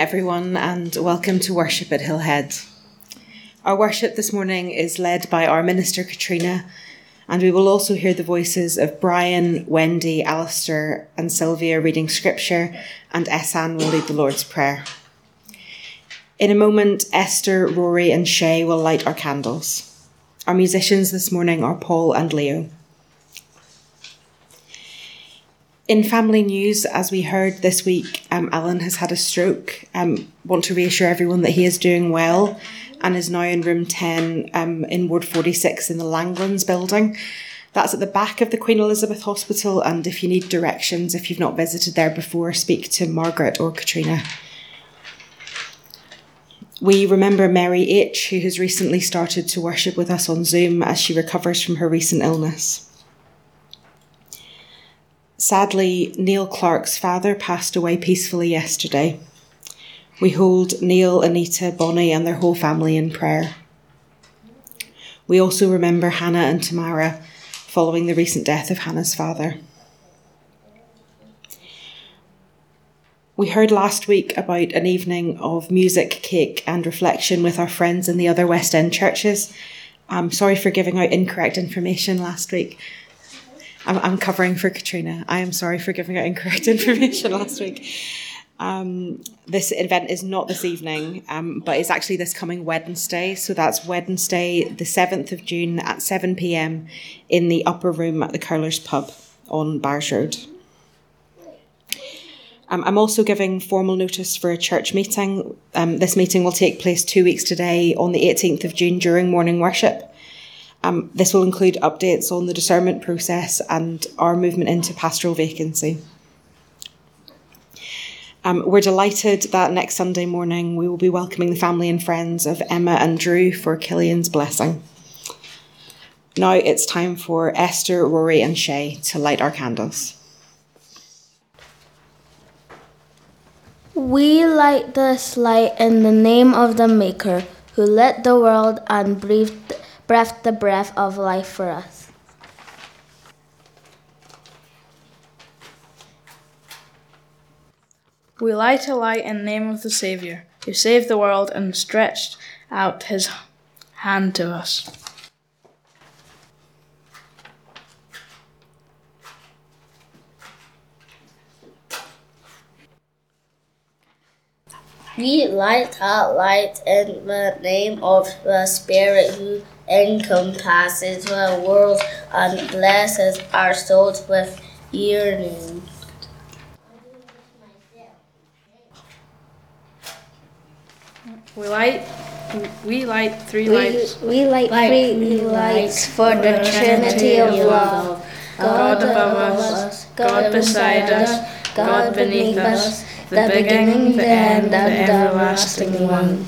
Everyone, and welcome to worship at Hillhead. Our worship this morning is led by our minister, Katrina, and we will also hear the voices of Brian, Wendy, Alistair, and Sylvia reading scripture, and Esan will lead the Lord's Prayer. In a moment, Esther, Rory, and Shay will light our candles. Our musicians this morning are Paul and Leo. In family news, as we heard this week, um, Alan has had a stroke. Um, want to reassure everyone that he is doing well and is now in room 10 um, in Ward 46 in the Langlands building. That's at the back of the Queen Elizabeth Hospital, and if you need directions, if you've not visited there before, speak to Margaret or Katrina. We remember Mary H., who has recently started to worship with us on Zoom as she recovers from her recent illness. Sadly, Neil Clark's father passed away peacefully yesterday. We hold Neil, Anita, Bonnie, and their whole family in prayer. We also remember Hannah and Tamara following the recent death of Hannah's father. We heard last week about an evening of music, cake, and reflection with our friends in the other West End churches. I'm sorry for giving out incorrect information last week. I'm, I'm covering for Katrina. I am sorry for giving out incorrect information last week. Um, this event is not this evening, um, but it's actually this coming Wednesday. So that's Wednesday, the 7th of June at 7 pm in the upper room at the Curlers Pub on Byres Road. Um, I'm also giving formal notice for a church meeting. Um, this meeting will take place two weeks today on the 18th of June during morning worship. Um, this will include updates on the discernment process and our movement into pastoral vacancy. Um, we're delighted that next Sunday morning we will be welcoming the family and friends of Emma and Drew for Killian's blessing. Now it's time for Esther, Rory, and Shay to light our candles. We light this light in the name of the Maker, who lit the world and breathed breathed the breath of life for us. We light a light in the name of the Saviour, who saved the world and stretched out his hand to us. We light a light in the name of the Spirit who encompasses the world and blesses our souls with yearning. We light we light three We, lights. we light three lights for the Trinity of love. God above us, God beside us, God beneath us, the beginning, the end, and the everlasting one.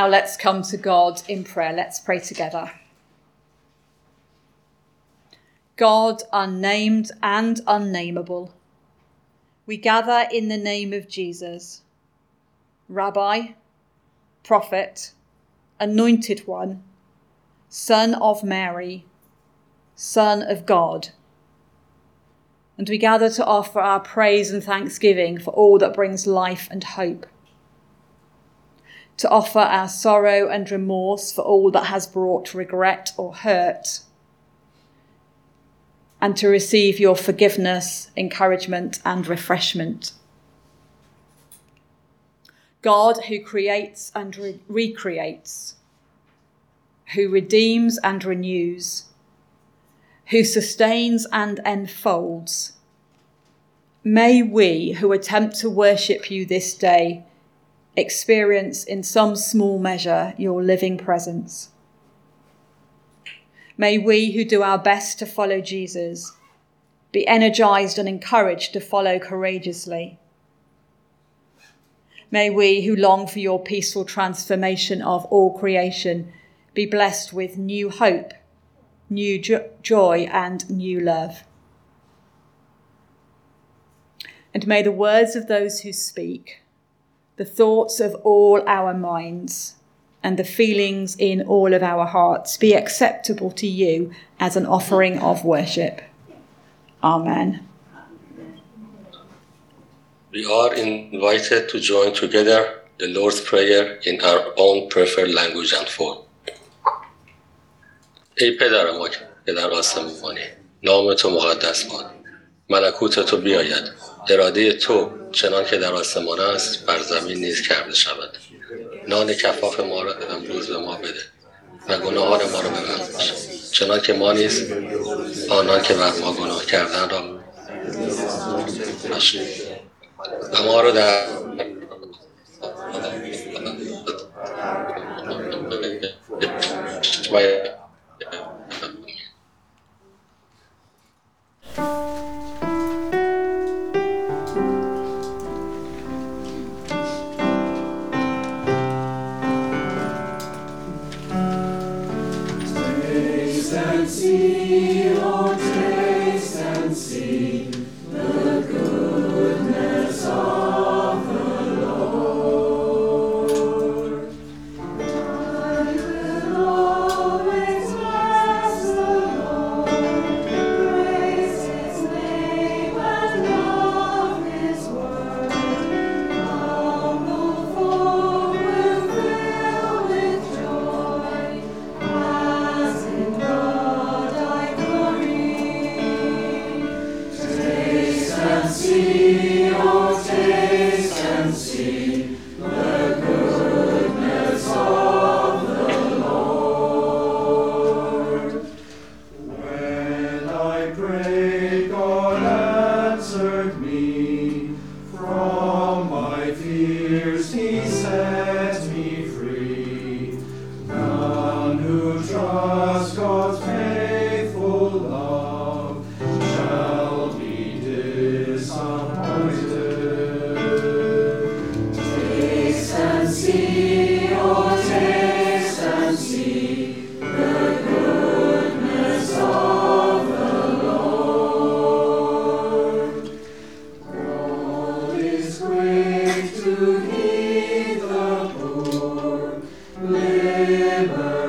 Now let's come to God in prayer. Let's pray together. God, unnamed and unnameable, we gather in the name of Jesus, Rabbi, Prophet, Anointed One, Son of Mary, Son of God. And we gather to offer our praise and thanksgiving for all that brings life and hope to offer our sorrow and remorse for all that has brought regret or hurt, and to receive your forgiveness, encouragement, and refreshment. God, who creates and re- recreates, who redeems and renews, who sustains and enfolds, may we who attempt to worship you this day experience in some small measure your living presence. May we who do our best to follow Jesus be energized and encouraged to follow courageously. May we who long for your peaceful transformation of all creation be blessed with new hope, new jo- joy, and new love. And may the words of those who speak the thoughts of all our minds and the feelings in all of our hearts be acceptable to you as an offering of worship. Amen. We are invited to join together the Lord's Prayer in our own preferred language and form. ای پدر ما که در آسمانی نام تو مقدس باد ملکوت تو بیاید اراده تو چنان که در آسمان است بر زمین نیز کرده شود. نان کفاف ما را امروز به ما بده و گناهان ما را ببخش. چنان که ما نیز آنان که بر ما گناه کردن را و ما را در So,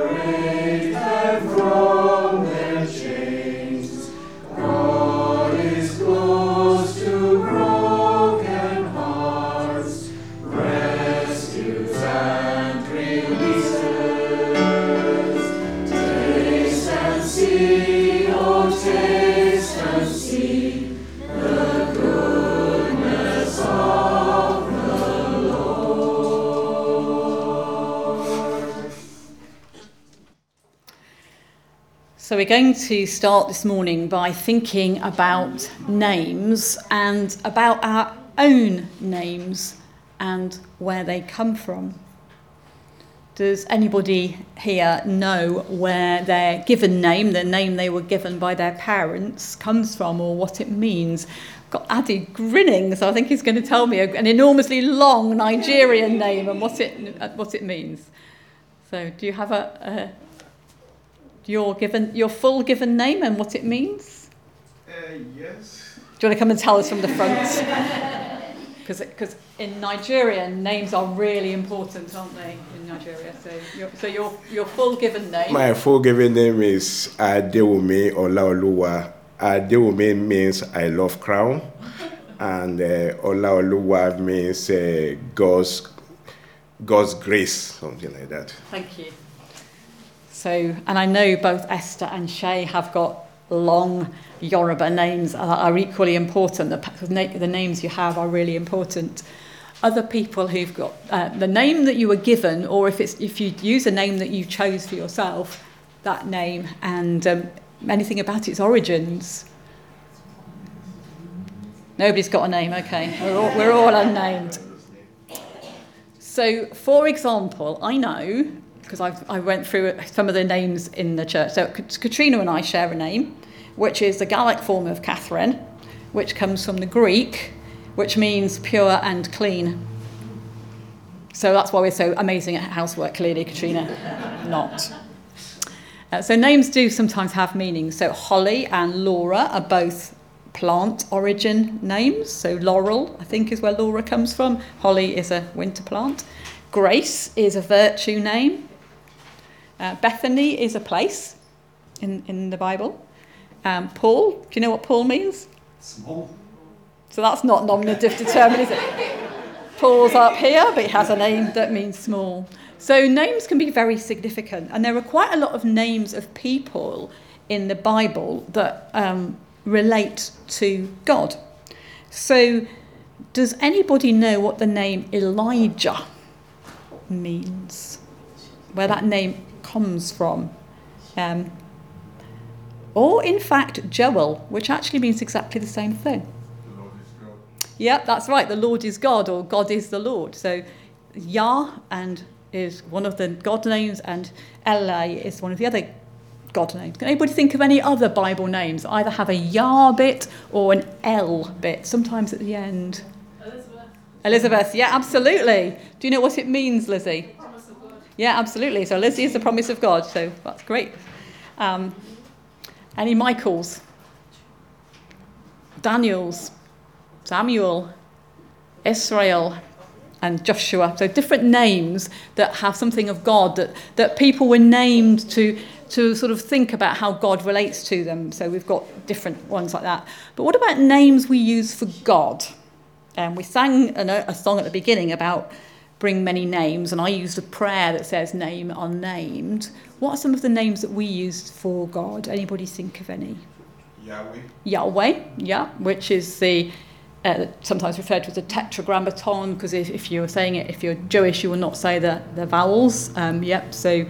we're going to start this morning by thinking about names and about our own names and where they come from. Does anybody here know where their given name, the name they were given by their parents, comes from or what it means? got Addy grinning, so I think he's going to tell me an enormously long Nigerian name and what it what it means. So, do you have a, a your given your full given name and what it means? Uh, yes. Do you want to come and tell us from the front? Because in Nigeria, names are really important, aren't they? In Nigeria, so your, so your your full given name. My full given name is Adewumi Olaoluwa. Adewumi means I love crown, and uh, Olaoluwa means uh, God's God's grace, something like that. Thank you. So, and I know both Esther and Shay have got long Yoruba names that are equally important. The, the names you have are really important. Other people who've got uh, the name that you were given, or if it's if you use a name that you chose for yourself, that name and um, anything about its origins. Nobody's got a name. Okay, we're all, we're all unnamed. So, for example, I know because I went through some of the names in the church. So Katrina and I share a name, which is the Gaelic form of Catherine, which comes from the Greek, which means pure and clean. So that's why we're so amazing at housework, clearly, Katrina. Not. Uh, so names do sometimes have meanings. So Holly and Laura are both plant origin names. So laurel, I think, is where Laura comes from. Holly is a winter plant. Grace is a virtue name. Uh, Bethany is a place in, in the Bible. Um, Paul, do you know what Paul means? Small. So that's not nominative determined, is it? Paul's up here, but he has a name that means small. So names can be very significant, and there are quite a lot of names of people in the Bible that um, relate to God. So, does anybody know what the name Elijah means? Where that name comes from? Um, or, in fact, Joel, which actually means exactly the same thing. Yep, that's right. The Lord is God, or God is the Lord. So, Yah and is one of the God names, and Ella is one of the other God names. Can anybody think of any other Bible names? Either have a Yah bit or an L bit, sometimes at the end. Elizabeth. Elizabeth, yeah, absolutely. Do you know what it means, Lizzie? Yeah, absolutely. So Lizzie is the promise of God, so that's great. Um, any Michaels? Daniels? Samuel? Israel? and Joshua. So different names that have something of God that, that people were named to to sort of think about how God relates to them. So we've got different ones like that. But what about names we use for God? And um, we sang a, a song at the beginning about bring many names, and I used a prayer that says name unnamed. What are some of the names that we use for God? Anybody think of any? Yahweh. Yahweh, yeah, which is the uh, sometimes referred to as a tetragrammaton because if, if you're saying it, if you're Jewish, you will not say the, the vowels. Um, yep, so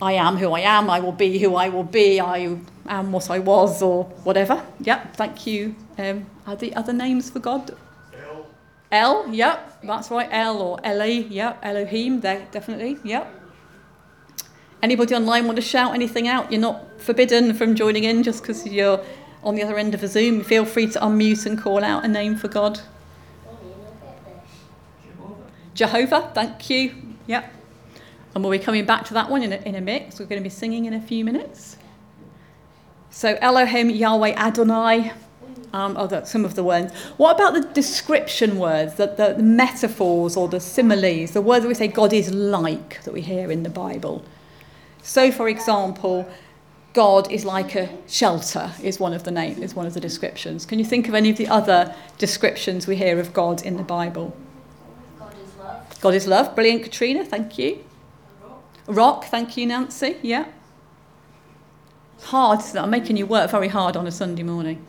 I am who I am, I will be who I will be, I am what I was, or whatever. Yep, thank you. Um, are the other names for God? El. Yep, that's right. El or Eli, yep. Elohim, there, definitely, yep. Anybody online want to shout anything out? You're not forbidden from joining in just because you're on the other end of a Zoom. Feel free to unmute and call out a name for God. Jehovah, thank you. Yep. And we'll be coming back to that one in a, in a mix. We're going to be singing in a few minutes. So Elohim, Yahweh, Adonai, um, oh, the, some of the words. What about the description words, the, the, the metaphors or the similes, the words that we say God is like that we hear in the Bible? So, for example, God is like a shelter is one of the name is one of the descriptions. Can you think of any of the other descriptions we hear of God in the Bible? God is love. God is love. Brilliant, Katrina. Thank you. Rock, thank you, Nancy. Yeah. Hard, I'm making you work very hard on a Sunday morning.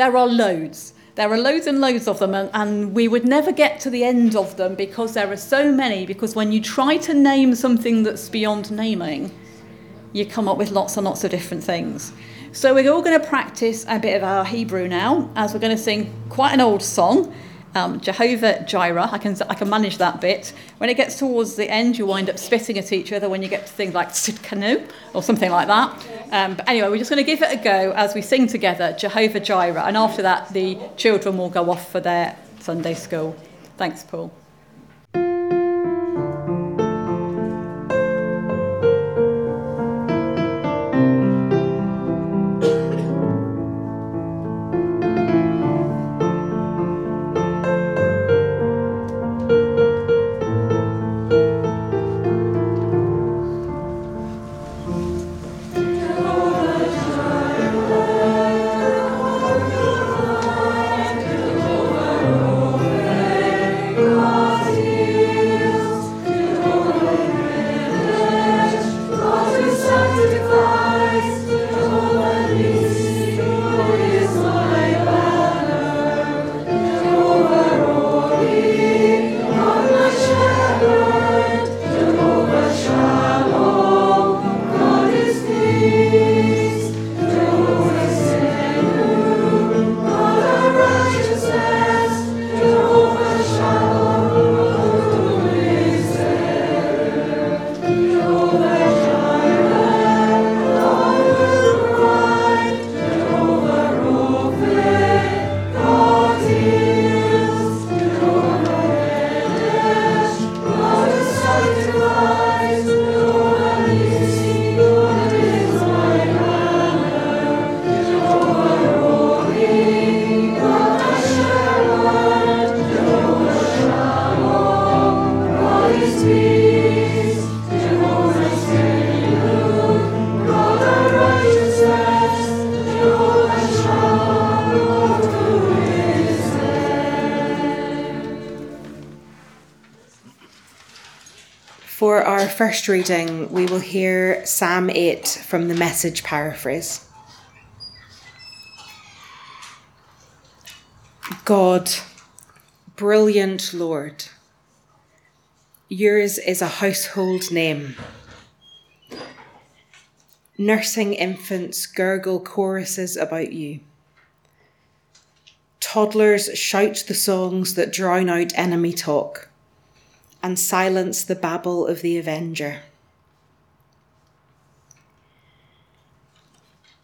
There are loads. There are loads and loads of them, and, and we would never get to the end of them because there are so many. Because when you try to name something that's beyond naming, you come up with lots and lots of different things. So we're all going to practice a bit of our Hebrew now, as we're going to sing quite an old song, um, Jehovah Jireh, I can, I can manage that bit. When it gets towards the end, you wind up spitting at each other when you get to things like Sitkanu or something like that. Um, but anyway, we're just going to give it a go as we sing together Jehovah Jireh. And after that, the children will go off for their Sunday school. Thanks, Paul. Our first reading, we will hear Psalm 8 from the message paraphrase. God, brilliant Lord, yours is a household name. Nursing infants gurgle choruses about you. Toddlers shout the songs that drown out enemy talk and silence the babble of the avenger.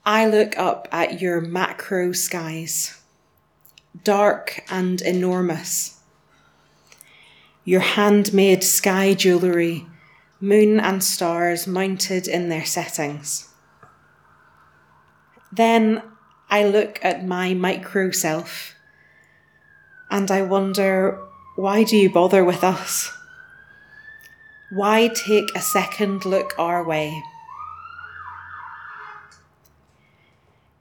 I look up at your macro skies, dark and enormous. Your handmade sky jewellery, moon and stars mounted in their settings. Then I look at my micro self and I wonder why do you bother with us? Why take a second look our way?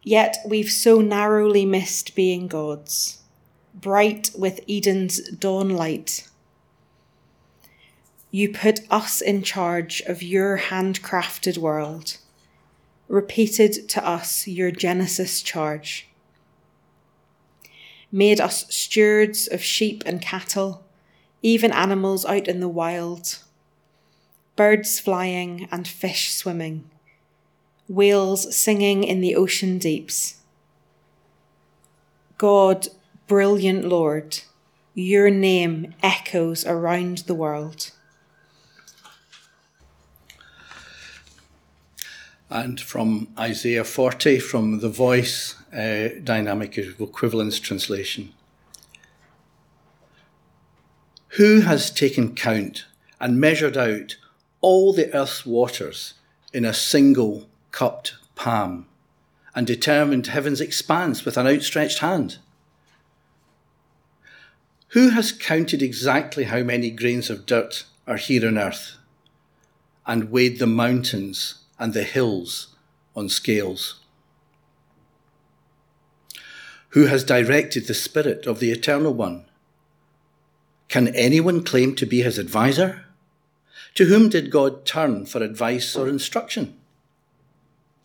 Yet we've so narrowly missed being gods, bright with Eden's dawn light. You put us in charge of your handcrafted world, repeated to us your Genesis charge, made us stewards of sheep and cattle, even animals out in the wild birds flying and fish swimming, whales singing in the ocean deeps. God, brilliant Lord, your name echoes around the world. And from Isaiah 40, from the Voice uh, Dynamic Equivalence Translation. Who has taken count and measured out all the earth's waters in a single cupped palm and determined heaven's expanse with an outstretched hand? Who has counted exactly how many grains of dirt are here on earth and weighed the mountains and the hills on scales? Who has directed the Spirit of the Eternal One? Can anyone claim to be his adviser? To whom did God turn for advice or instruction?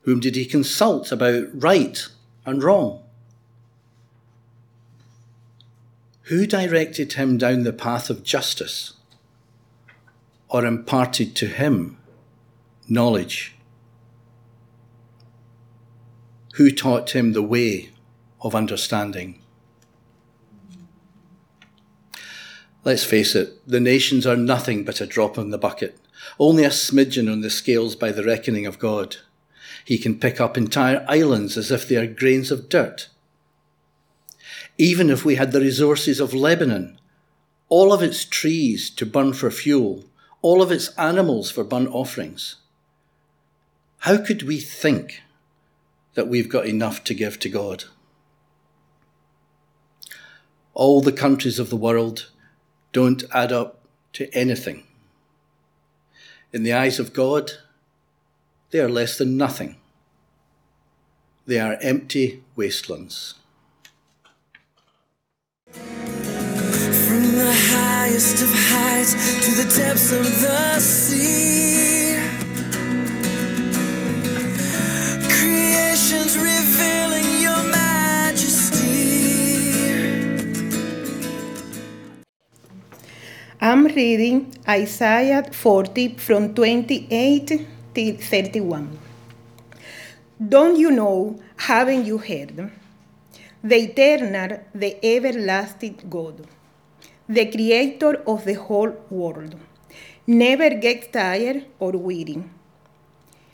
Whom did he consult about right and wrong? Who directed him down the path of justice or imparted to him knowledge? Who taught him the way of understanding? Let's face it, the nations are nothing but a drop in the bucket, only a smidgen on the scales by the reckoning of God. He can pick up entire islands as if they are grains of dirt. Even if we had the resources of Lebanon, all of its trees to burn for fuel, all of its animals for burnt offerings, how could we think that we've got enough to give to God? All the countries of the world don't add up to anything. In the eyes of God, they are less than nothing. They are empty wastelands. From the highest of heights to the depths of the sea, I'm reading Isaiah 40 from 28 till 31. Don't you know, haven't you heard? The eternal, the everlasting God, the creator of the whole world, never gets tired or weary.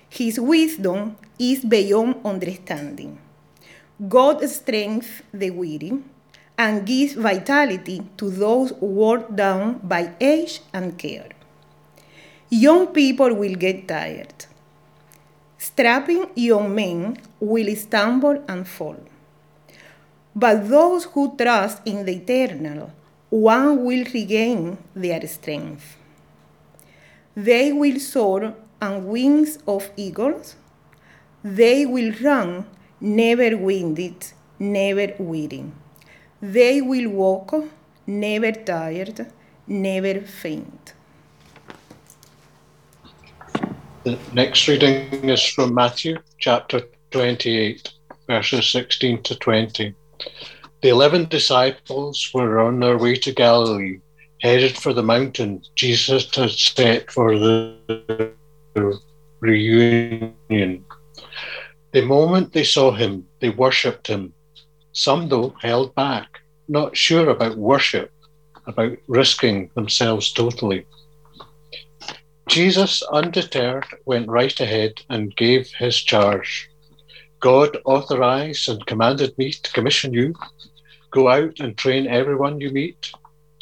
His wisdom is beyond understanding. God strengthens the weary and gives vitality to those worn down by age and care. Young people will get tired. Strapping young men will stumble and fall. But those who trust in the eternal, one will regain their strength. They will soar on wings of eagles. They will run, never winded, never weary. They will walk, never tired, never faint. The next reading is from Matthew chapter 28, verses 16 to 20. The eleven disciples were on their way to Galilee, headed for the mountain Jesus had set for the reunion. The moment they saw him, they worshipped him. Some, though, held back, not sure about worship, about risking themselves totally. Jesus, undeterred, went right ahead and gave his charge. God authorized and commanded me to commission you. Go out and train everyone you meet,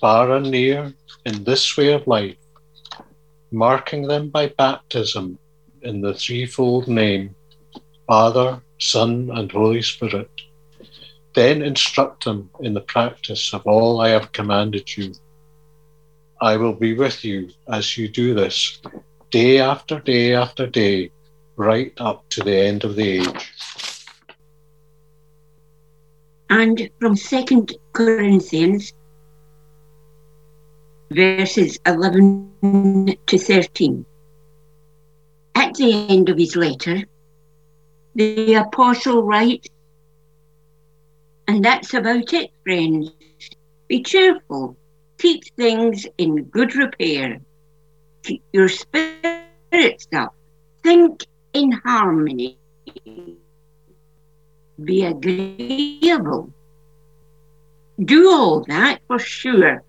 far and near, in this way of life, marking them by baptism in the threefold name Father, Son, and Holy Spirit. Then instruct them in the practice of all I have commanded you. I will be with you as you do this, day after day after day, right up to the end of the age. And from 2 Corinthians, verses 11 to 13. At the end of his letter, the apostle writes, and that's about it, friends. Be cheerful, keep things in good repair, keep your spirits up, think in harmony, be agreeable. Do all that for sure.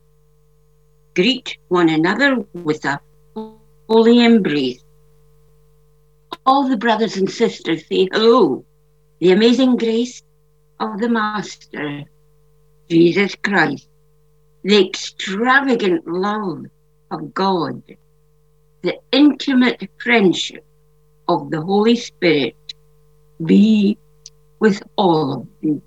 Greet one another with a holy embrace. All the brothers and sisters say hello. The amazing grace of the Master, Jesus Christ, the extravagant love of God, the intimate friendship of the Holy Spirit be with all of you.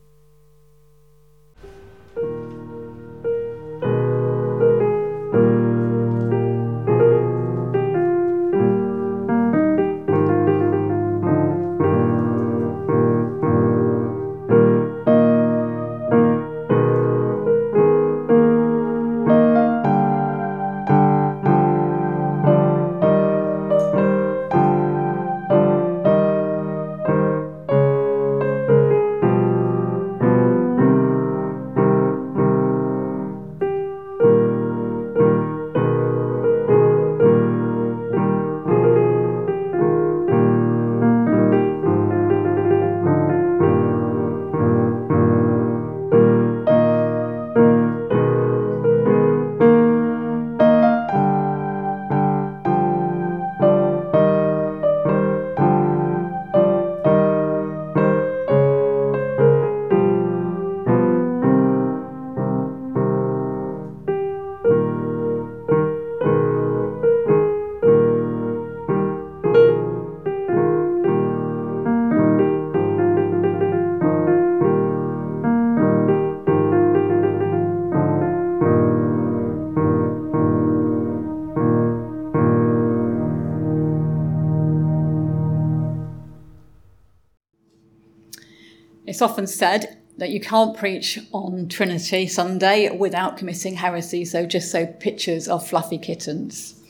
It's often said that you can't preach on Trinity Sunday without committing heresy, so just so pictures of fluffy kittens.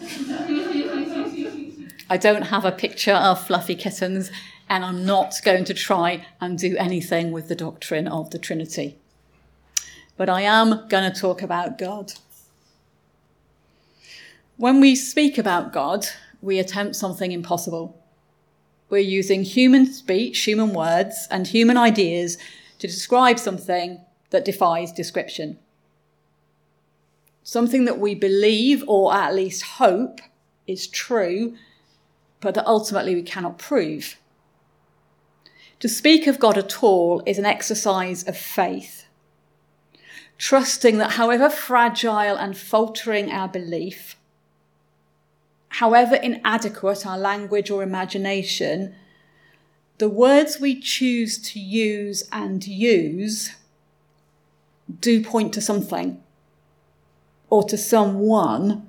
I don't have a picture of fluffy kittens, and I'm not going to try and do anything with the doctrine of the Trinity. But I am going to talk about God. When we speak about God, we attempt something impossible. We're using human speech, human words, and human ideas to describe something that defies description. Something that we believe or at least hope is true, but that ultimately we cannot prove. To speak of God at all is an exercise of faith, trusting that however fragile and faltering our belief, however inadequate our language or imagination, the words we choose to use and use do point to something or to someone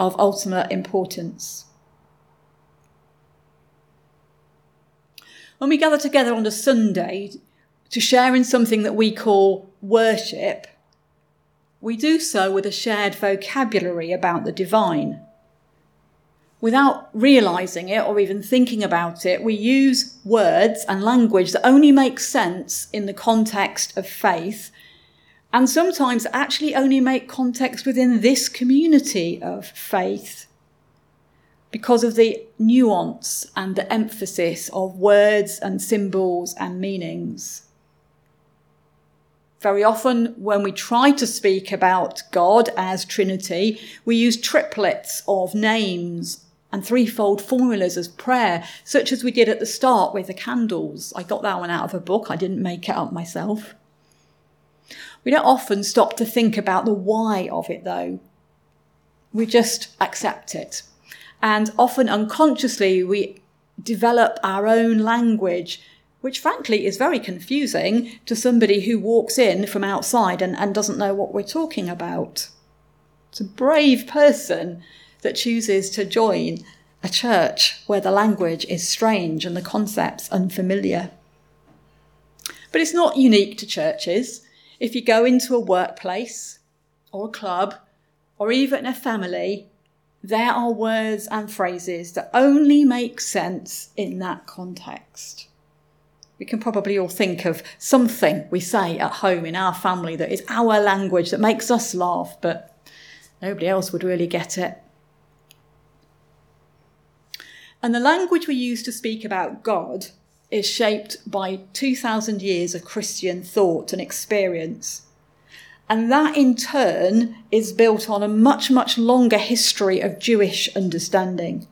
of ultimate importance. When we gather together on a Sunday to share in something that we call worship, we do so with a shared vocabulary about the divine without realizing it or even thinking about it, we use words and language that only make sense in the context of faith and sometimes actually only make context within this community of faith because of the nuance and the emphasis of words and symbols and meanings. Very often, when we try to speak about God as Trinity, we use triplets of names and threefold formulas as prayer, such as we did at the start with the candles. I got that one out of a book, I didn't make it up myself. We don't often stop to think about the why of it, though. We just accept it. And often unconsciously, we develop our own language, which frankly is very confusing to somebody who walks in from outside and, and doesn't know what we're talking about. It's a brave person that chooses to join a church where the language is strange and the concepts unfamiliar. But it's not unique to churches. If you go into a workplace or a club or even a family, there are words and phrases that only make sense in that context. We can probably all think of something we say at home in our family that is our language that makes us laugh, but nobody else would really get it. And the language we use to speak about God is shaped by 2,000 years of Christian thought and experience. And that in turn is built on a much, much longer history of Jewish understanding.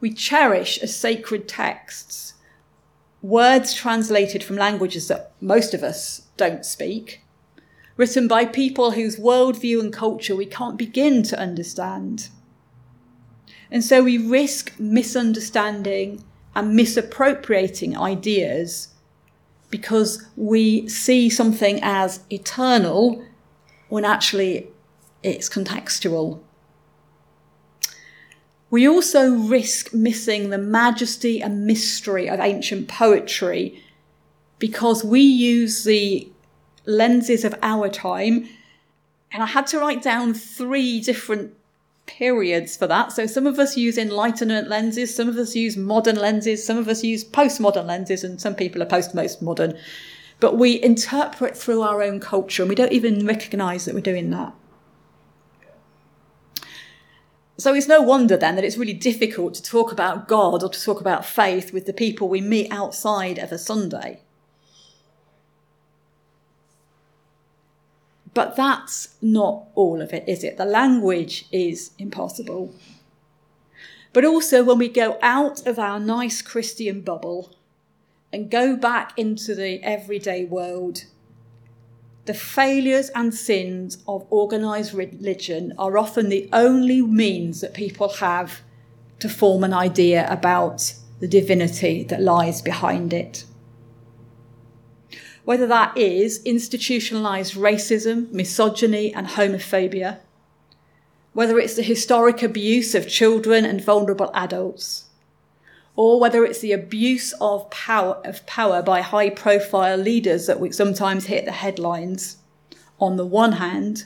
We cherish as sacred texts words translated from languages that most of us don't speak, written by people whose worldview and culture we can't begin to understand. And so we risk misunderstanding and misappropriating ideas because we see something as eternal when actually it's contextual. We also risk missing the majesty and mystery of ancient poetry because we use the lenses of our time. And I had to write down three different periods for that. So some of us use Enlightenment lenses, some of us use modern lenses, some of us use postmodern lenses, and some people are post-modern. But we interpret through our own culture and we don't even recognize that we're doing that. So it's no wonder then that it's really difficult to talk about God or to talk about faith with the people we meet outside of a Sunday. But that's not all of it, is it? The language is impossible. But also, when we go out of our nice Christian bubble and go back into the everyday world, the failures and sins of organised religion are often the only means that people have to form an idea about the divinity that lies behind it whether that is institutionalized racism, misogyny, and homophobia, whether it's the historic abuse of children and vulnerable adults, or whether it's the abuse of power, of power by high profile leaders that we sometimes hit the headlines on the one hand,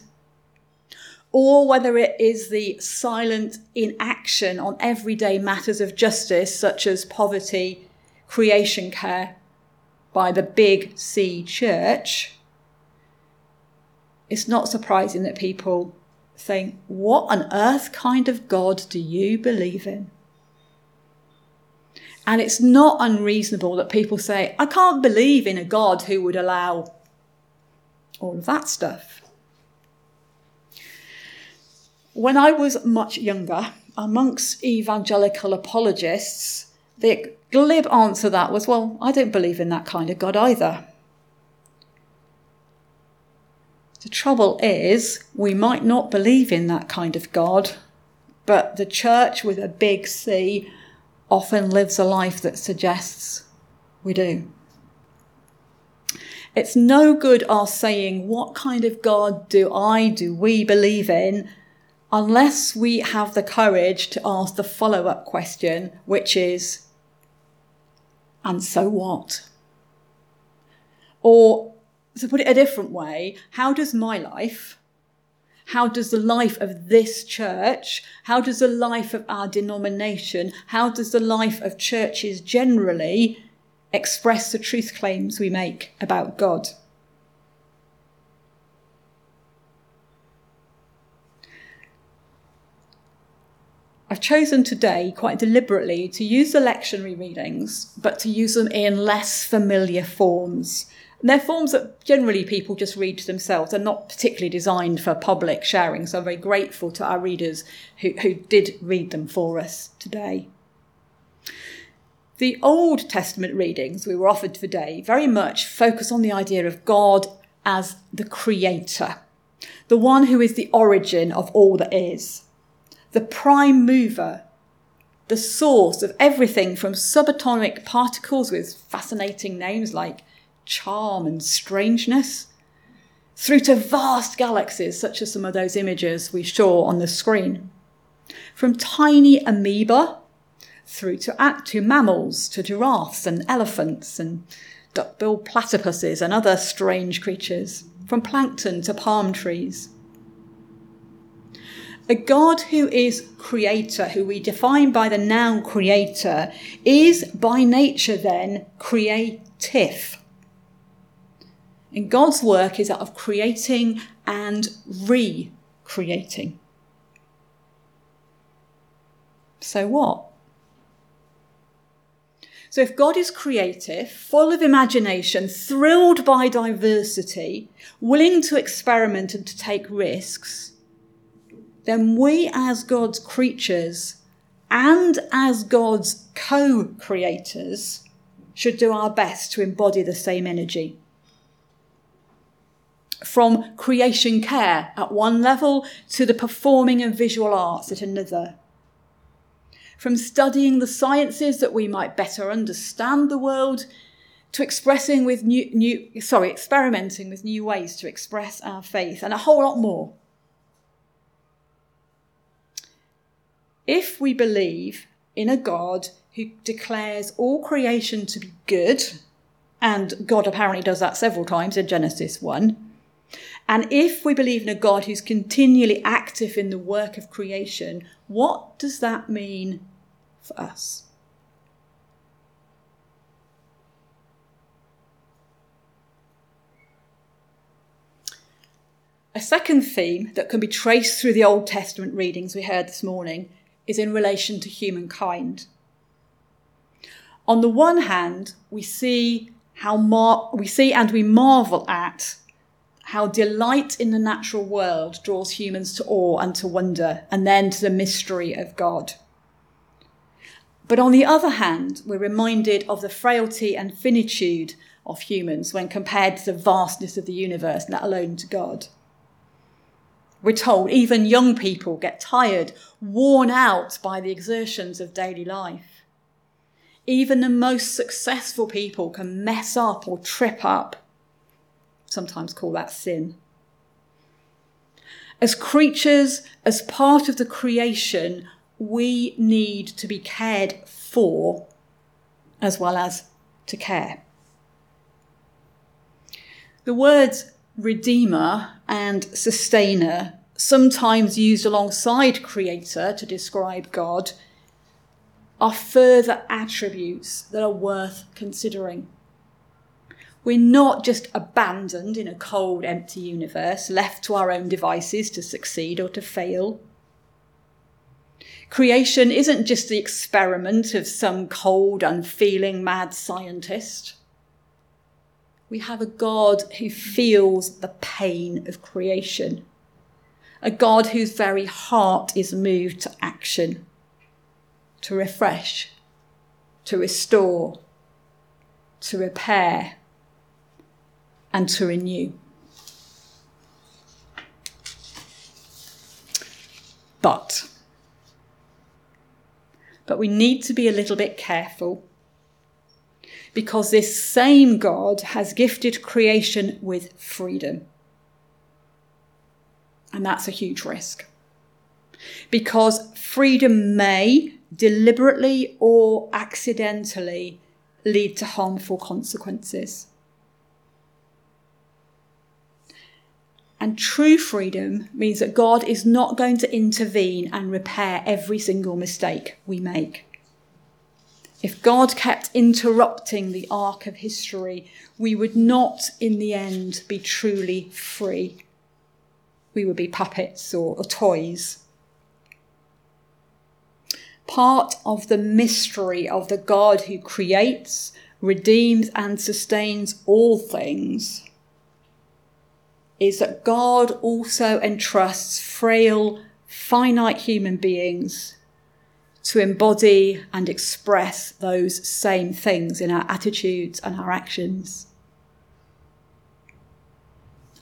or whether it is the silent inaction on everyday matters of justice, such as poverty, creation care, by the big C church, it's not surprising that people think, What on earth kind of God do you believe in? And it's not unreasonable that people say, I can't believe in a God who would allow all of that stuff. When I was much younger, amongst evangelical apologists, the glib answer that was, Well, I don't believe in that kind of God either. The trouble is, we might not believe in that kind of God, but the church with a big C often lives a life that suggests we do. It's no good our saying, What kind of God do I, do we believe in? unless we have the courage to ask the follow up question, which is, And so what? Or, to put it a different way, how does my life, how does the life of this church, how does the life of our denomination, how does the life of churches generally express the truth claims we make about God? I've chosen today quite deliberately to use the lectionary readings, but to use them in less familiar forms and they're forms that generally people just read to themselves. They're not particularly designed for public sharing. So I'm very grateful to our readers who, who did read them for us today. The Old Testament readings we were offered today very much focus on the idea of God as the creator, the one who is the origin of all that is, the prime mover, the source of everything from subatomic particles with fascinating names like charm and strangeness, through to vast galaxies, such as some of those images we saw on the screen. From tiny amoeba through to, to mammals, to giraffes and elephants and duck-billed platypuses and other strange creatures, from plankton to palm trees. A God who is creator, who we define by the noun creator, is by nature then creative. And God's work is that of creating and recreating. So what? So, if God is creative, full of imagination, thrilled by diversity, willing to experiment and to take risks, then we as God's creatures and as God's co creators should do our best to embody the same energy from creation care at one level to the performing and visual arts at another. From studying the sciences that we might better understand the world to expressing with new, new sorry, experimenting with new ways to express our faith and a whole lot more. If we believe in a God who declares all creation to be good, and God apparently does that several times in Genesis 1, and if we believe in a God who's continually active in the work of creation, what does that mean for us? A second theme that can be traced through the Old Testament readings we heard this morning is in relation to humankind. On the one hand, we see how mar- we see and we marvel at how delight in the natural world draws humans to awe and to wonder, and then to the mystery of God. But on the other hand, we're reminded of the frailty and finitude of humans when compared to the vastness of the universe, let alone to God. We're told even young people get tired, worn out by the exertions of daily life. Even the most successful people can mess up or trip up sometimes call that sin. As creatures, as part of the creation, we need to be cared for as well as to care. The words redeemer and sustainer, sometimes used alongside creator to describe God, are further attributes that are worth considering. We're not just abandoned in a cold, empty universe, left to our own devices to succeed or to fail. Creation isn't just the experiment of some cold, unfeeling, mad scientist. We have a God who feels the pain of creation, a God whose very heart is moved to action, to refresh, to restore, to repair, and to renew. But but we need to be a little bit careful because this same God has gifted creation with freedom. And that's a huge risk. Because freedom may deliberately or accidentally lead to harmful consequences. And true freedom means that God is not going to intervene and repair every single mistake we make. If God kept interrupting the arc of history, we would not, in the end, be truly free. We would be puppets or, or toys. Part of the mystery of the God who creates, redeems, and sustains all things is that God also entrusts frail, finite human beings to embody and express those same things in our attitudes and our actions.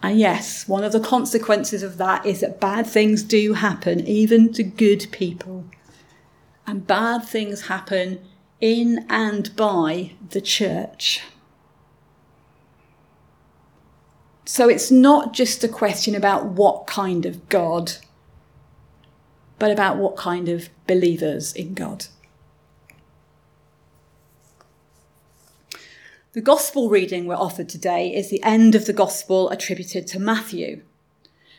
And yes, one of the consequences of that is that bad things do happen, even to good people. And bad things happen in and by the church. So it's not just a question about what kind of God, but about what kind of believers in God. The gospel reading we're offered today is the end of the gospel attributed to Matthew,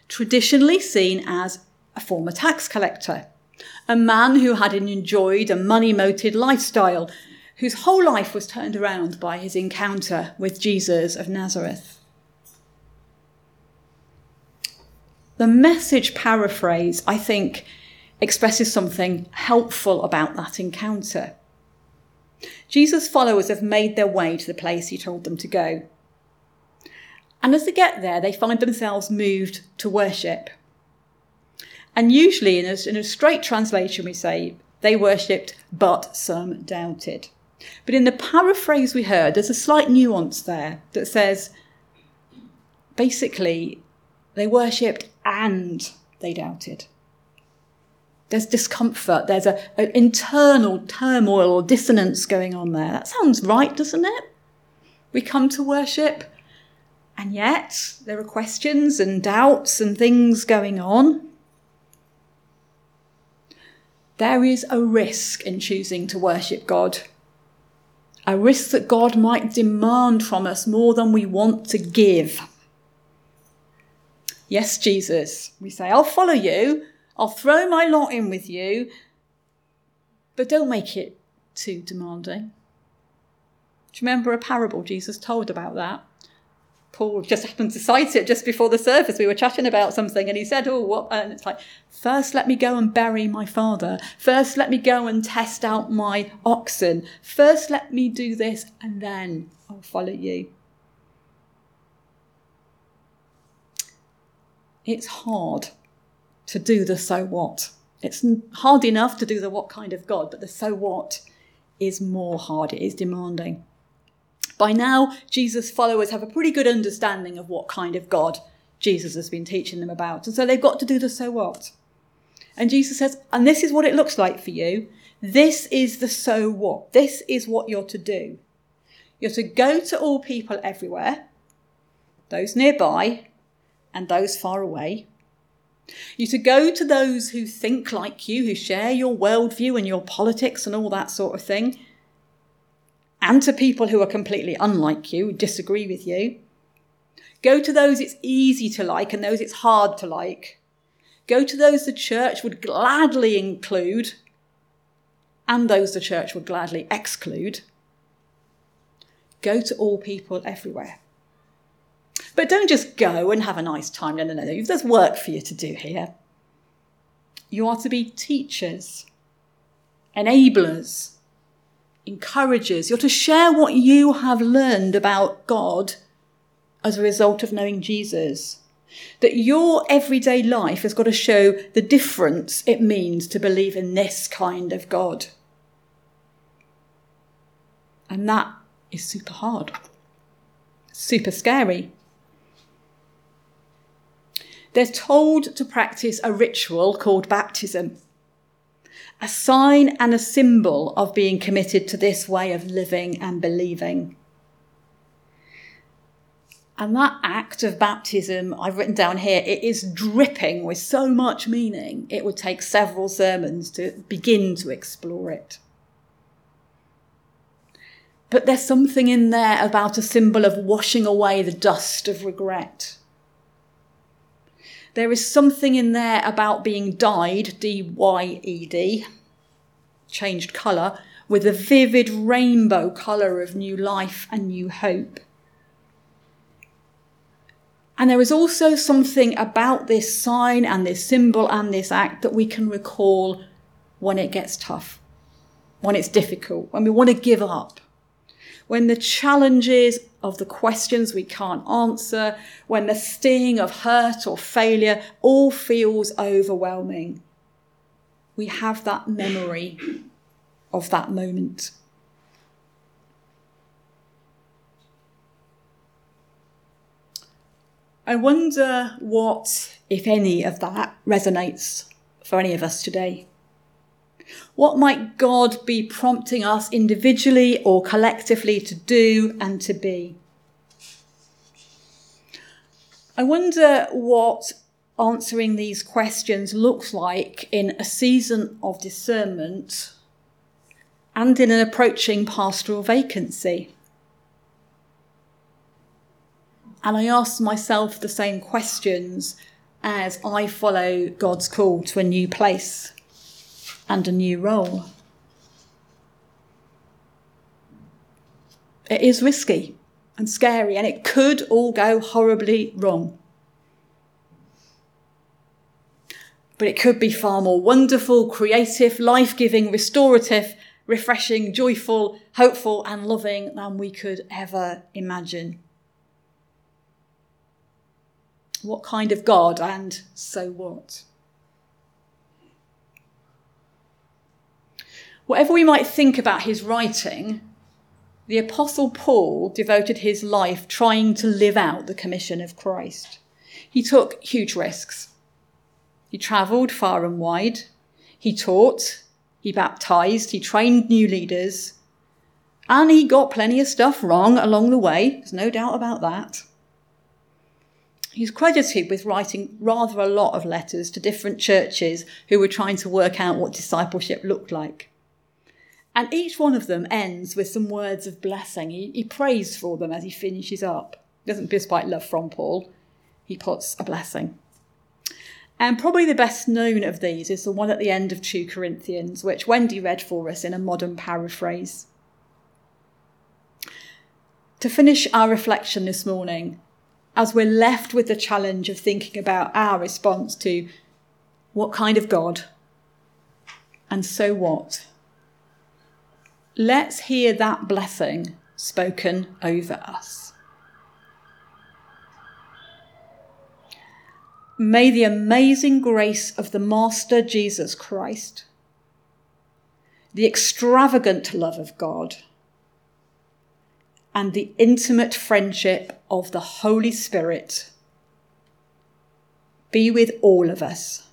traditionally seen as a former tax collector, a man who had enjoyed a money motivated lifestyle, whose whole life was turned around by his encounter with Jesus of Nazareth. The message paraphrase, I think, expresses something helpful about that encounter. Jesus' followers have made their way to the place he told them to go. And as they get there, they find themselves moved to worship. And usually, in a, in a straight translation, we say, they worshipped, but some doubted. But in the paraphrase we heard, there's a slight nuance there that says, basically, they worshipped and they doubted. There's discomfort, there's an internal turmoil or dissonance going on there. That sounds right, doesn't it? We come to worship, and yet there are questions and doubts and things going on. There is a risk in choosing to worship God. A risk that God might demand from us more than we want to give. Yes, Jesus. We say, I'll follow you. I'll throw my lot in with you. But don't make it too demanding. Do you remember a parable Jesus told about that? Paul just happened to cite it just before the service. We were chatting about something and he said, Oh, what? And it's like, first let me go and bury my father. First let me go and test out my oxen. First let me do this and then I'll follow you. it's hard to do the so what. It's hard enough to do the what kind of God, but the so what is more hard, it is demanding. By now, Jesus' followers have a pretty good understanding of what kind of God Jesus has been teaching them about. And so they've got to do the so what. And Jesus says, and this is what it looks like for you. This is the so what. This is what you're to do. You're to go to all people everywhere, those nearby, and those far away. You to go to those who think like you, who share your worldview and your politics and all that sort of thing. and to people who are completely unlike you, who disagree with you. Go to those it's easy to like and those it's hard to like. Go to those the church would gladly include and those the church would gladly exclude. Go to all people everywhere. But don't just go and have a nice time. No, no, no. There's work for you to do here. You are to be teachers, enablers, encouragers. You're to share what you have learned about God as a result of knowing Jesus. That your everyday life has got to show the difference it means to believe in this kind of God. And that is super hard, super scary. They're told to practice a ritual called baptism, a sign and a symbol of being committed to this way of living and believing. And that act of baptism, I've written down here, it is dripping with so much meaning, it would take several sermons to begin to explore it. But there's something in there about a symbol of washing away the dust of regret. There is something in there about being dyed, D Y E D, changed colour, with a vivid rainbow colour of new life and new hope. And there is also something about this sign and this symbol and this act that we can recall when it gets tough, when it's difficult, when we want to give up, when the challenges of the questions we can't answer, when the sting of hurt or failure all feels overwhelming. We have that memory of that moment. I wonder what, if any, of that resonates for any of us today. What might God be prompting us individually or collectively to do and to be? I wonder what answering these questions looks like in a season of discernment and in an approaching pastoral vacancy. And I ask myself the same questions as I follow God's call to a new place and a new role. It is risky and scary, and it could all go horribly wrong. But it could be far more wonderful, creative, life giving, restorative, refreshing, joyful, hopeful, and loving than we could ever imagine what kind of God, and so what? Whatever we might think about his writing, the Apostle Paul devoted his life trying to live out the commission of Christ. He took huge risks. He travelled far and wide. He taught. He baptized. He trained new leaders. And he got plenty of stuff wrong along the way. There's no doubt about that. He's credited with writing rather a lot of letters to different churches who were trying to work out what discipleship looked like. And each one of them ends with some words of blessing. He, he prays for them as he finishes up. He doesn't despite love from Paul, he puts a blessing. And probably the best known of these is the one at the end of 2 Corinthians, which Wendy read for us in a modern paraphrase. To finish our reflection this morning, as we're left with the challenge of thinking about our response to what kind of God and so what, let's hear that blessing spoken over us. May the amazing grace of the Master Jesus Christ, the extravagant love of God, and the intimate friendship of the Holy Spirit be with all of us,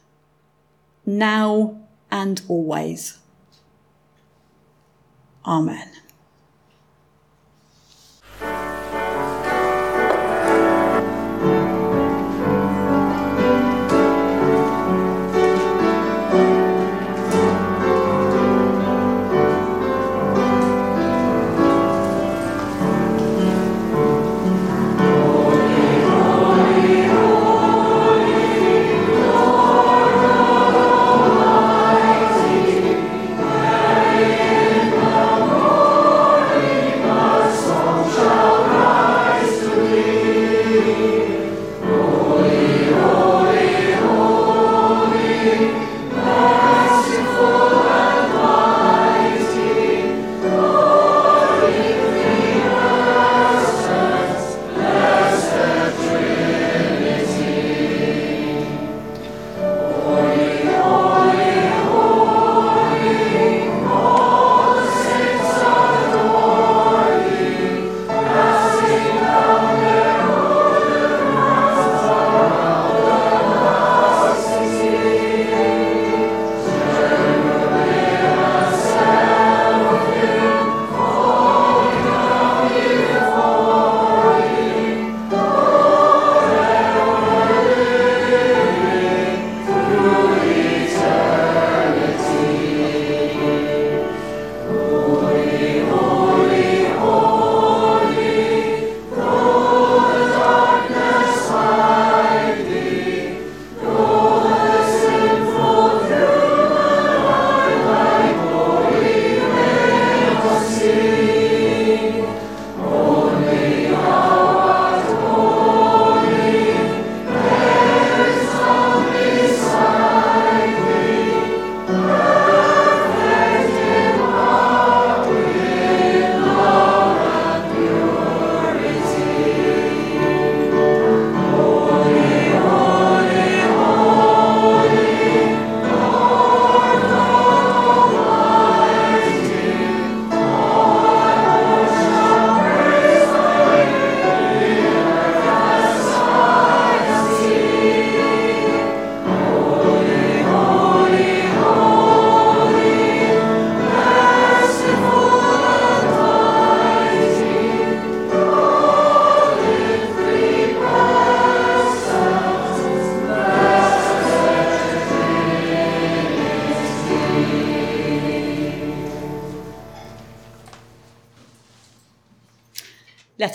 now and always. Amen.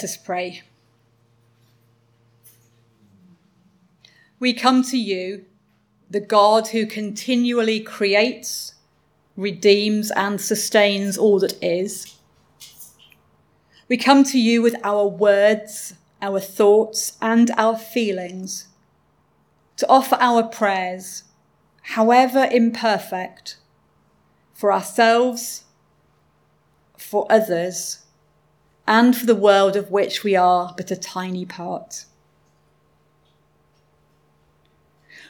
Us pray. We come to you, the God who continually creates, redeems, and sustains all that is. We come to you with our words, our thoughts, and our feelings to offer our prayers, however imperfect, for ourselves, for others, and for the world of which we are but a tiny part.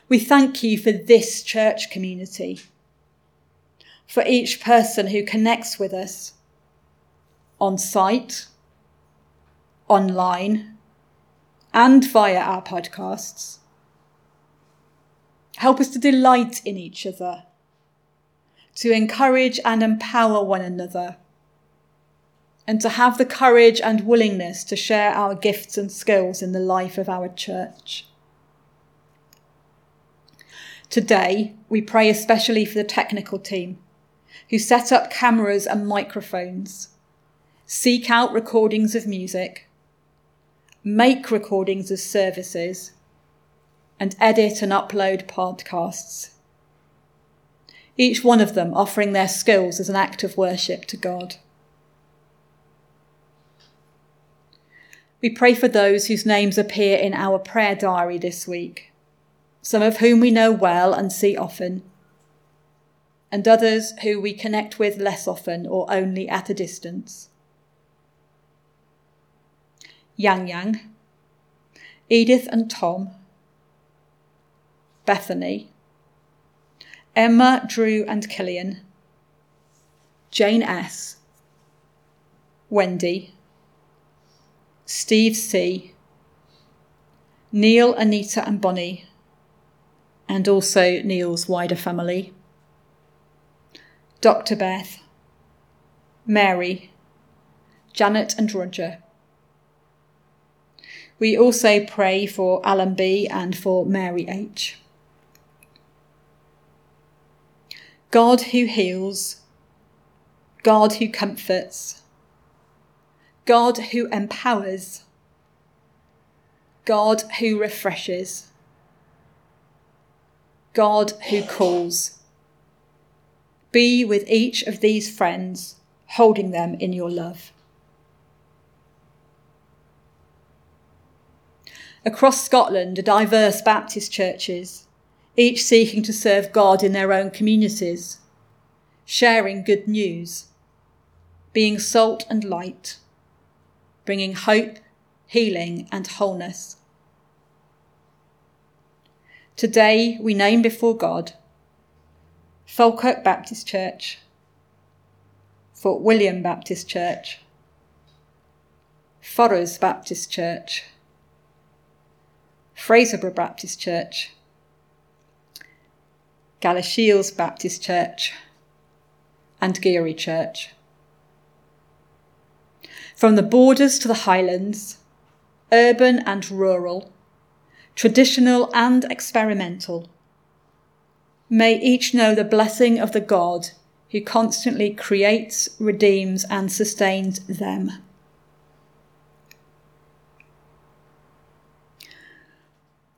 We thank you for this church community, for each person who connects with us on site, online, and via our podcasts. Help us to delight in each other, to encourage and empower one another, and to have the courage and willingness to share our gifts and skills in the life of our church. Today, we pray especially for the technical team who set up cameras and microphones, seek out recordings of music, make recordings of services, and edit and upload podcasts. Each one of them offering their skills as an act of worship to God. We pray for those whose names appear in our prayer diary this week, some of whom we know well and see often, and others who we connect with less often or only at a distance. Yang Yang, Edith and Tom, Bethany, Emma, Drew and Killian, Jane S., Wendy, Steve C., Neil, Anita and Bonnie, and also Neil's wider family, Dr. Beth, Mary, Janet and Roger. We also pray for Alan B and for Mary H. God who heals, God who comforts, God who empowers, God who refreshes, God who calls. Be with each of these friends, holding them in your love. Across Scotland are diverse Baptist churches, each seeking to serve God in their own communities, sharing good news, being salt and light bringing hope, healing, and wholeness. Today we name before God Falkirk Baptist Church, Fort William Baptist Church, Forres Baptist Church, Fraserburgh Baptist Church, Galashiels Baptist Church, and Geary Church. From the borders to the highlands, urban and rural, traditional and experimental, may each know the blessing of the God who constantly creates, redeems, and sustains them.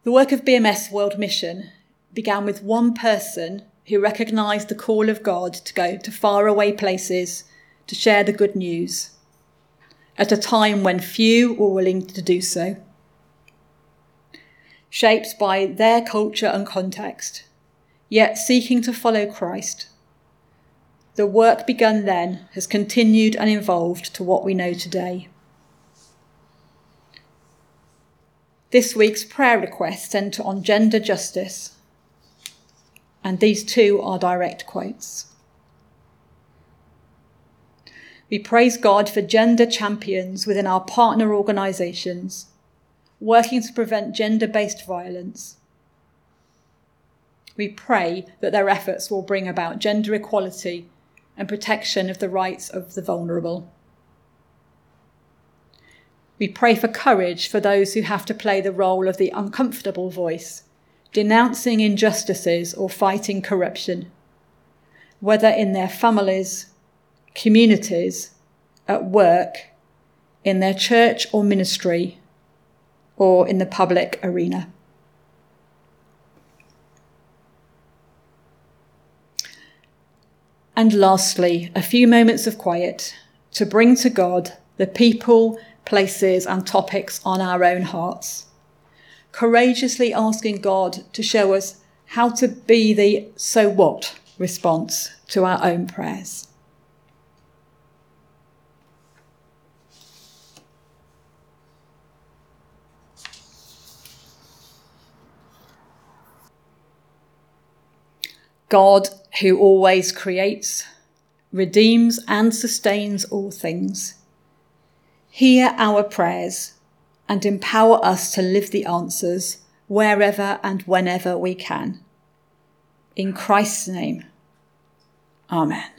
The work of BMS World Mission began with one person who recognised the call of God to go to faraway places to share the good news at a time when few were willing to do so. Shaped by their culture and context, yet seeking to follow Christ, the work begun then has continued and evolved to what we know today. This week's prayer requests centre on gender justice, and these two are direct quotes. We praise God for gender champions within our partner organisations, working to prevent gender based violence. We pray that their efforts will bring about gender equality and protection of the rights of the vulnerable. We pray for courage for those who have to play the role of the uncomfortable voice, denouncing injustices or fighting corruption, whether in their families, communities, at work, in their church or ministry or in the public arena. And lastly, a few moments of quiet to bring to God the people, places, and topics on our own hearts. Courageously asking God to show us how to be the so what response to our own prayers. God, who always creates, redeems, and sustains all things, hear our prayers and empower us to live the answers wherever and whenever we can. In Christ's name, Amen.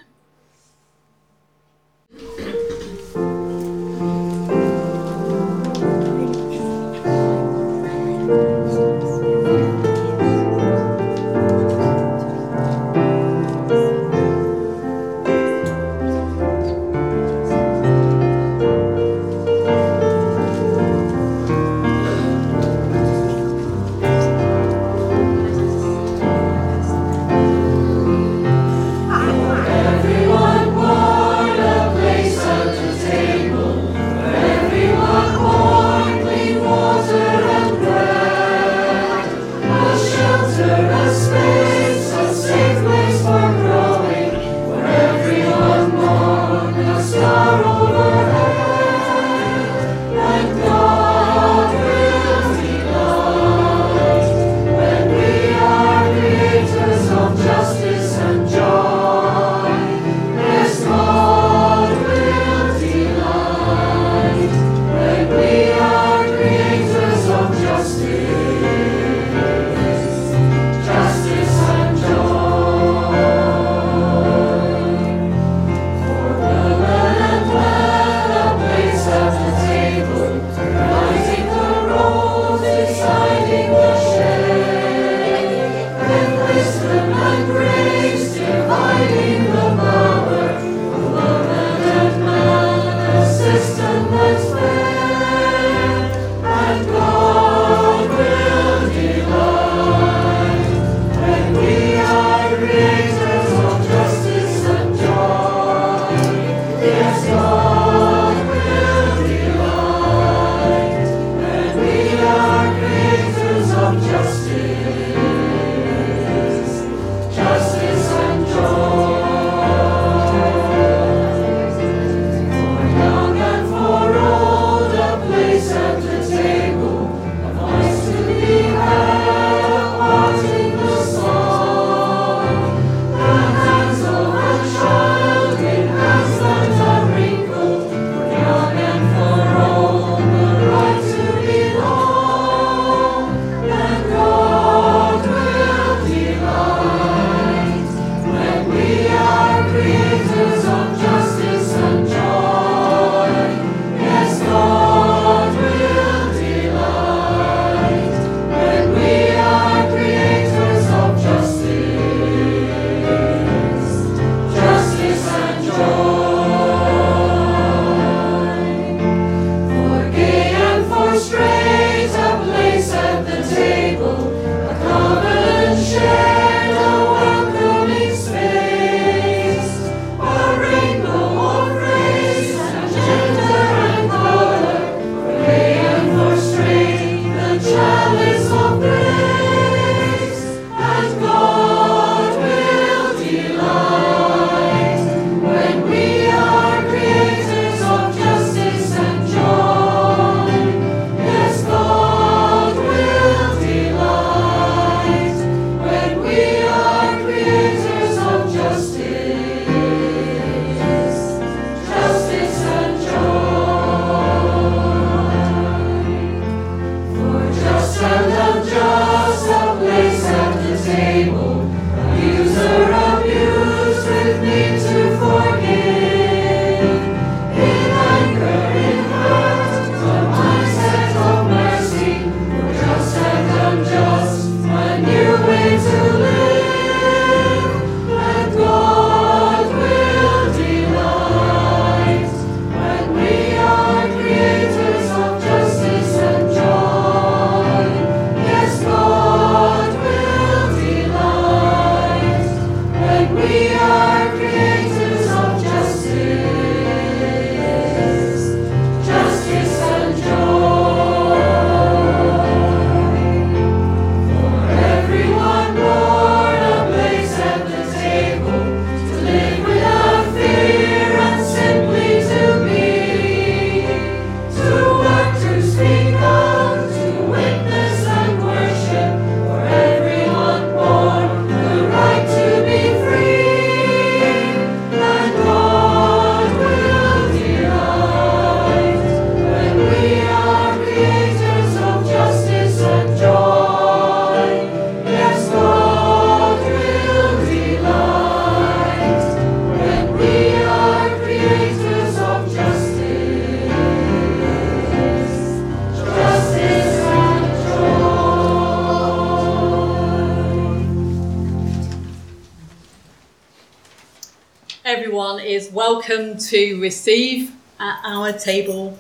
Is welcome to receive at our table,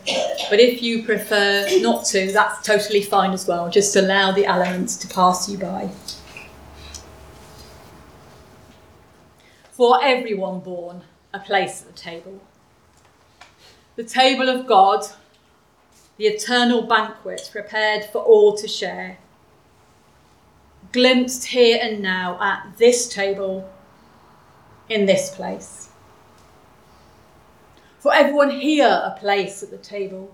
but if you prefer not to, that's totally fine as well. Just allow the elements to pass you by. For everyone born, a place at the table. The table of God, the eternal banquet prepared for all to share. Glimpsed here and now at this table, in this place. For everyone here, a place at the table.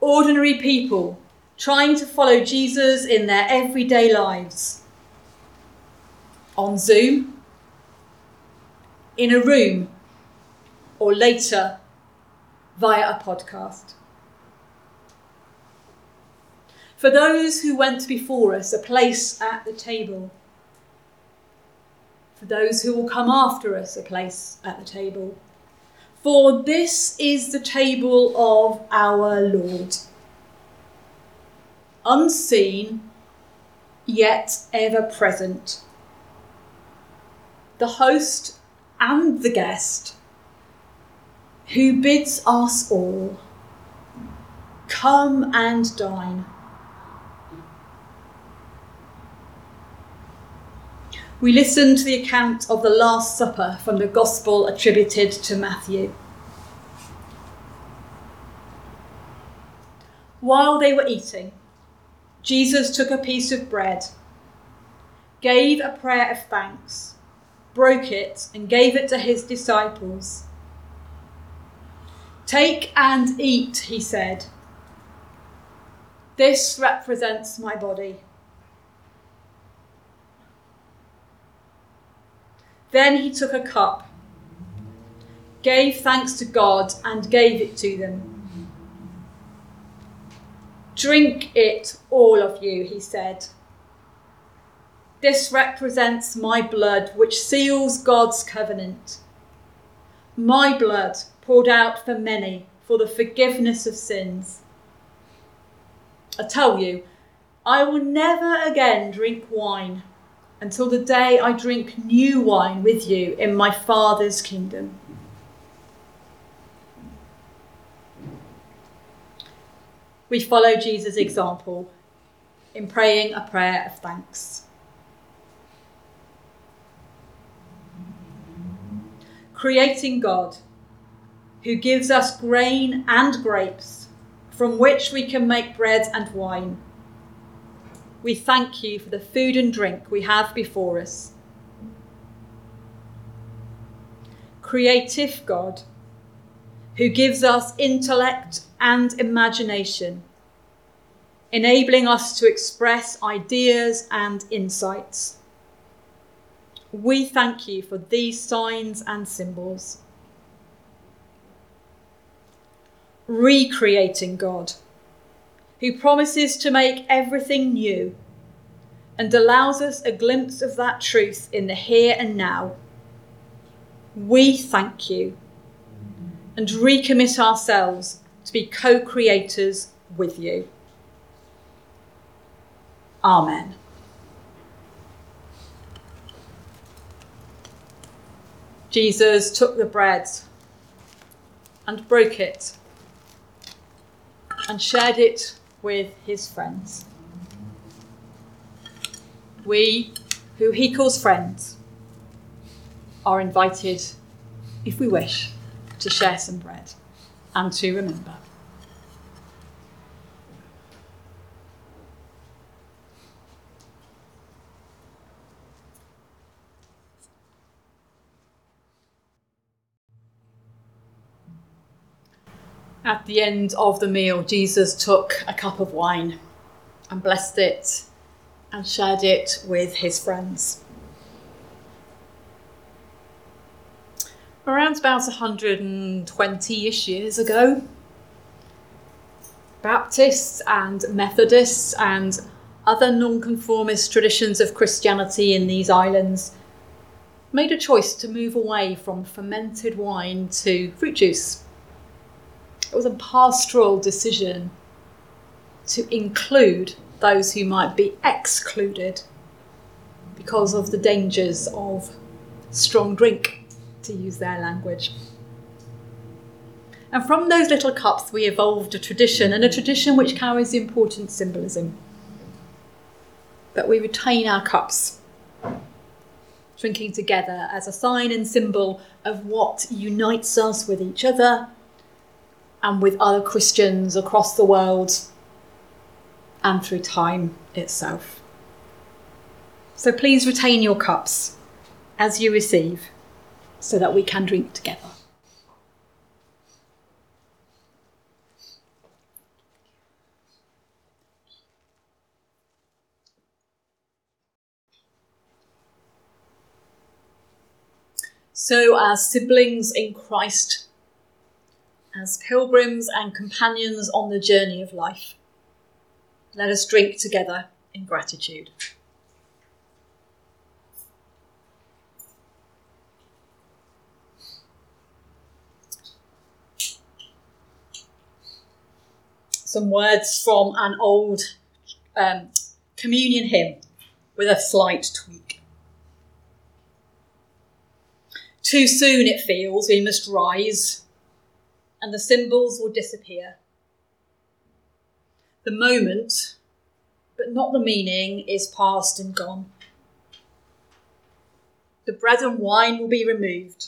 Ordinary people trying to follow Jesus in their everyday lives. On Zoom, in a room, or later via a podcast. For those who went before us, a place at the table. For those who will come after us, a place at the table. For this is the table of our Lord. Unseen, yet ever present. The host and the guest who bids us all come and dine. We listen to the account of the Last Supper from the Gospel attributed to Matthew. While they were eating, Jesus took a piece of bread, gave a prayer of thanks, broke it, and gave it to his disciples Take and eat, he said. This represents my body. Then he took a cup, gave thanks to God, and gave it to them. Drink it, all of you, he said. This represents my blood, which seals God's covenant. My blood poured out for many for the forgiveness of sins. I tell you, I will never again drink wine until the day I drink new wine with you in my Father's kingdom. We follow Jesus' example in praying a prayer of thanks. Creating God who gives us grain and grapes, from which we can make bread and wine. We thank you for the food and drink we have before us. Creative God, who gives us intellect and imagination, enabling us to express ideas and insights. We thank you for these signs and symbols. recreating God, who promises to make everything new and allows us a glimpse of that truth in the here and now. We thank you and recommit ourselves to be co creators with you. Amen. Jesus took the bread and broke it and shared it with his friends. We, who he calls friends, are invited, if we wish, to share some bread and to remember. At the end of the meal, Jesus took a cup of wine and blessed it and shared it with his friends. Around about 120 ish years ago, Baptists and Methodists and other nonconformist traditions of Christianity in these islands made a choice to move away from fermented wine to fruit juice it was a pastoral decision to include those who might be excluded because of the dangers of strong drink to use their language. And from those little cups, we evolved a tradition, and a tradition which carries important symbolism. That we retain our cups, drinking together as a sign and symbol of what unites us with each other and with other Christians across the world and through time itself. So please retain your cups as you receive so that we can drink together. So, as siblings in Christ, as pilgrims and companions on the journey of life, let us drink together in gratitude. Some words from an old um, communion hymn with a slight tweak. Too soon it feels we must rise, and the symbols will disappear. The moment, but not the meaning, is past and gone. The bread and wine will be removed,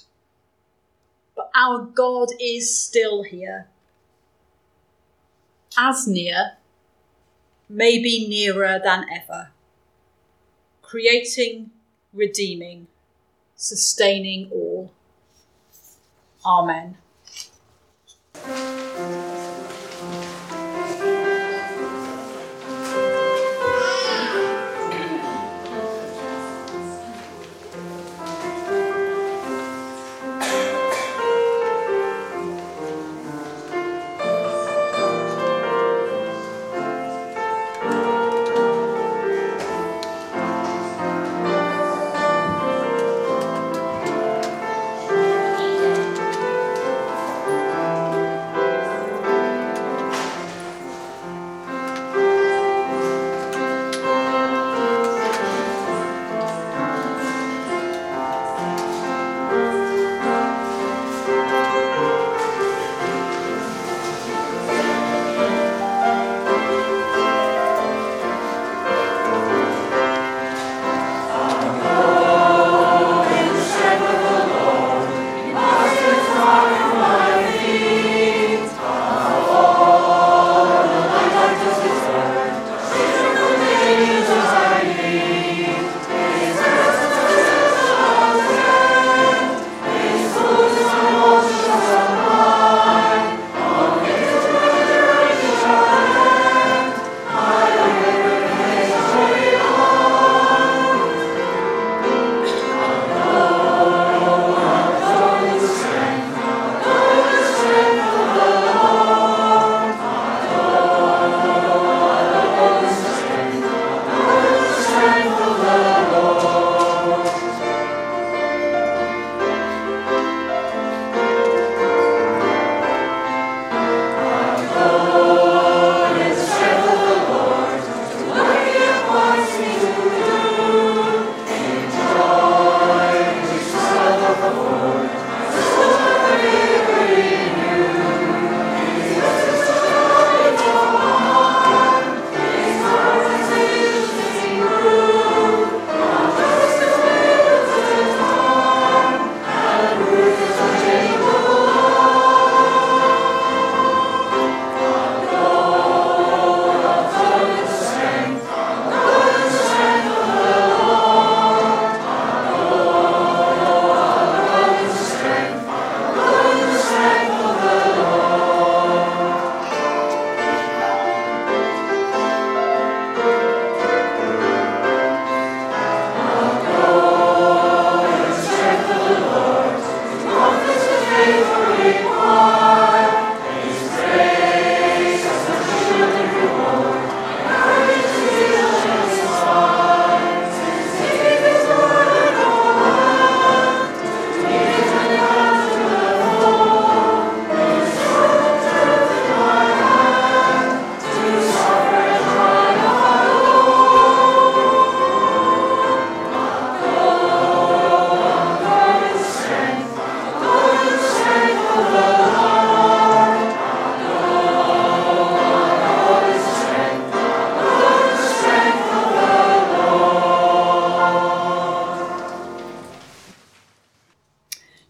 but our God is still here. As near, maybe nearer than ever, creating, redeeming, sustaining all. Amen. Thank you.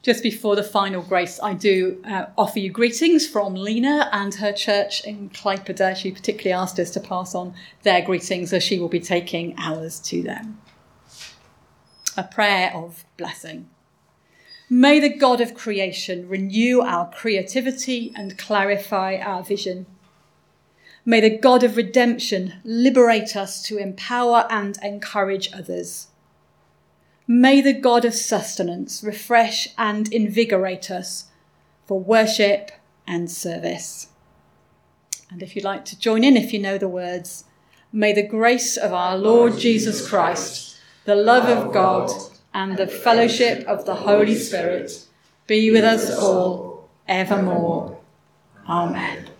Just before the final grace, I do uh, offer you greetings from Lena and her church in Klaipeda. She particularly asked us to pass on their greetings, as she will be taking ours to them. A prayer of blessing. May the God of creation renew our creativity and clarify our vision. May the God of redemption liberate us to empower and encourage others. May the God of sustenance refresh and invigorate us for worship and service. And if you'd like to join in, if you know the words, may the grace of our Lord Jesus Christ, the love of God, and the fellowship of the Holy Spirit be with us all evermore. Amen.